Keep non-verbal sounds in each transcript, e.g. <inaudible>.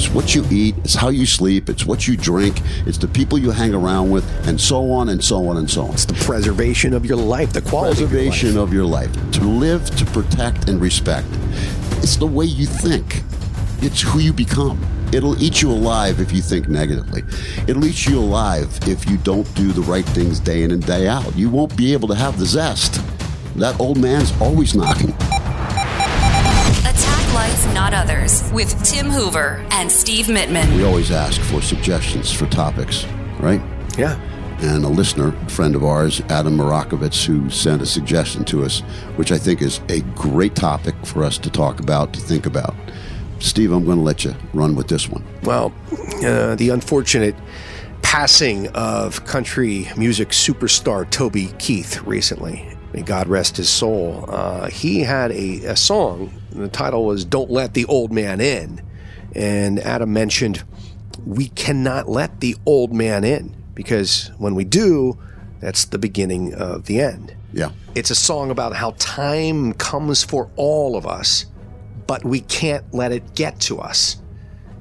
It's what you eat, it's how you sleep, it's what you drink, it's the people you hang around with, and so on and so on and so on. It's the preservation of your life, the quality Preservation of of your life. To live, to protect, and respect. It's the way you think. It's who you become. It'll eat you alive if you think negatively. It'll eat you alive if you don't do the right things day in and day out. You won't be able to have the zest. That old man's always knocking. Attack Not Others with Tim Hoover and Steve Mittman. We always ask for suggestions for topics, right? Yeah. and a listener, a friend of ours, Adam Marakovitz, who sent a suggestion to us, which I think is a great topic for us to talk about, to think about. Steve, I'm going to let you run with this one. Well, uh, the unfortunate passing of country music superstar Toby Keith recently. May God rest his soul. Uh, he had a, a song. The title was Don't Let the Old Man In. And Adam mentioned, We cannot let the old man in because when we do, that's the beginning of the end. Yeah. It's a song about how time comes for all of us, but we can't let it get to us.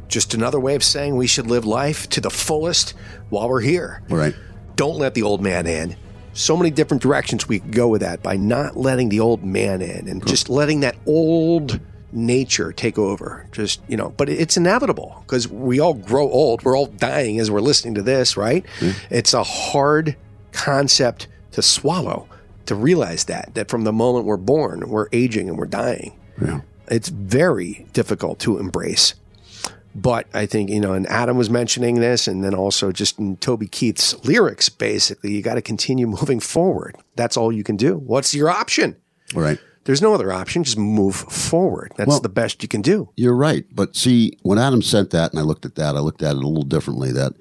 Just another way of saying we should live life to the fullest while we're here. All right. Don't let the old man in. So many different directions we could go with that by not letting the old man in and just letting that old nature take over. Just, you know, but it's inevitable because we all grow old. We're all dying as we're listening to this, right? Mm-hmm. It's a hard concept to swallow, to realize that, that from the moment we're born, we're aging and we're dying. Yeah. It's very difficult to embrace. But I think, you know, and Adam was mentioning this, and then also just in Toby Keith's lyrics, basically, you got to continue <laughs> moving forward. That's all you can do. What's your option? Right. There's no other option. Just move forward. That's Well- the best you can do. You're right. But see, when Adam sent that and I looked at that, I looked at it a little differently that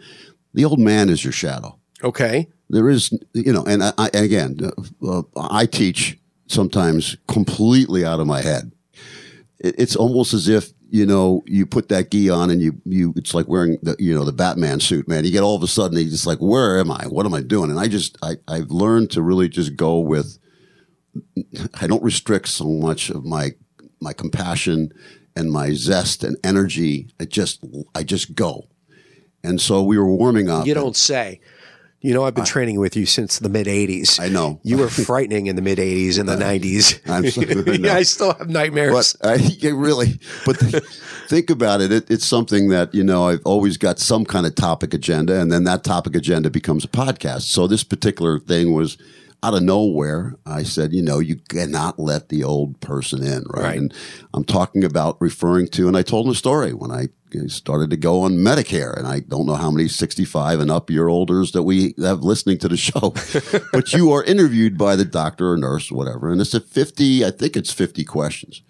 the old man is your shadow. Okay. There is, you know, and I, and again, uh, uh, I teach sometimes completely out of my head. It, it's almost as if you know you put that gi on and you you it's like wearing the you know the Batman suit, man. You get all of a sudden you just like, where am I? What am I doing? And I just I I've learned to really just go with. I don't restrict so much of my my compassion and my zest and energy. I just I just go. And so we were warming up. You don't say. You know, I've been training with you since the mid 80s. I know. You were <laughs> frightening in the mid 80s and the 90s. I'm sorry, I <laughs> <laughs> yeah, I still have nightmares. But I really, but th- think about it. it. It's something that you know I've always got some kind of topic agenda, and then that topic agenda becomes a podcast. So this particular thing was out of nowhere. I said, you know, you cannot let the old person in, right? Right. And I'm talking about referring to, and I told him a story when I started to go on Medicare, and I don't know how many 65 and up year olders that we have listening to the show, <laughs> but you are interviewed by the doctor or nurse or whatever, and it's a 50, I think it's 50 questions.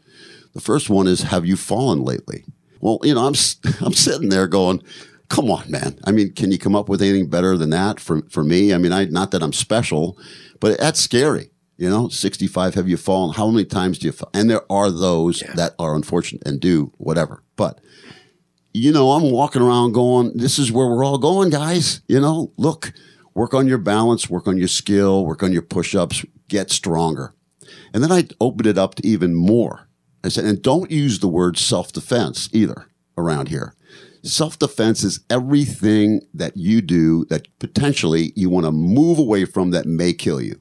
The first one is, have you fallen lately? Well, you know, I'm <laughs> I'm sitting there going, come on, man. I mean, can you come up with anything better than that for for me? I mean, I not that I'm special, but that's scary. You know, 65, have you fallen? How many times do you fall? And there are those that are unfortunate and do whatever. But you know, I'm walking around going, this is where we're all going, guys. You know, look, work on your balance, work on your skill, work on your push ups, get stronger. And then I opened it up to even more. I said, and don't use the word self defense either around here. Self defense is everything that you do that potentially you want to move away from that may kill you.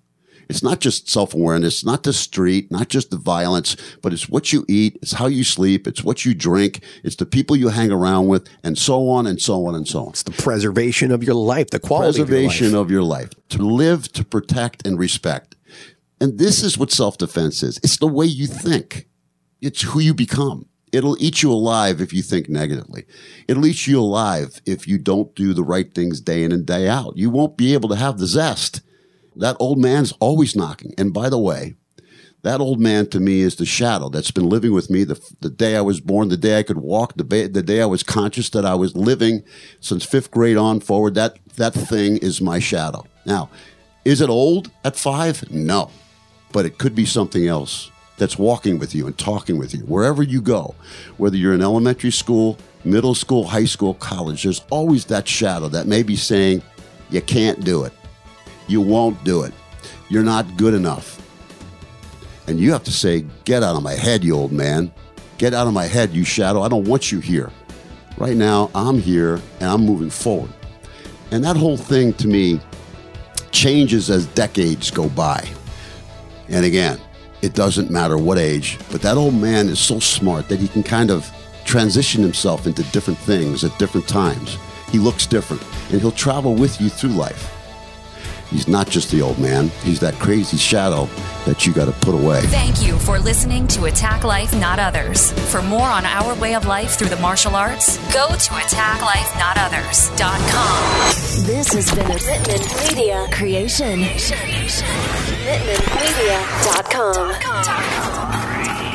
It's not just self awareness, not the street, not just the violence, but it's what you eat, it's how you sleep, it's what you drink, it's the people you hang around with, and so on and so on and so on. It's the preservation of your life, the quality Preservation of your life. of your life. To live, to protect, and respect. And this is what self defense is it's the way you think, it's who you become. It'll eat you alive if you think negatively. It'll eat you alive if you don't do the right things day in and day out. You won't be able to have the zest. That old man's always knocking. And by the way, that old man to me is the shadow that's been living with me the, the day I was born, the day I could walk, the, ba- the day I was conscious that I was living since fifth grade on forward. That, that thing is my shadow. Now, is it old at five? No. But it could be something else that's walking with you and talking with you wherever you go, whether you're in elementary school, middle school, high school, college. There's always that shadow that may be saying, you can't do it. You won't do it. You're not good enough. And you have to say, Get out of my head, you old man. Get out of my head, you shadow. I don't want you here. Right now, I'm here and I'm moving forward. And that whole thing to me changes as decades go by. And again, it doesn't matter what age, but that old man is so smart that he can kind of transition himself into different things at different times. He looks different and he'll travel with you through life. He's not just the old man, he's that crazy shadow that you got to put away. Thank you for listening to Attack Life Not Others. For more on our way of life through the martial arts, go to attacklifenotothers.com. This has been a Vitman Media creation. VitmanMedia.com.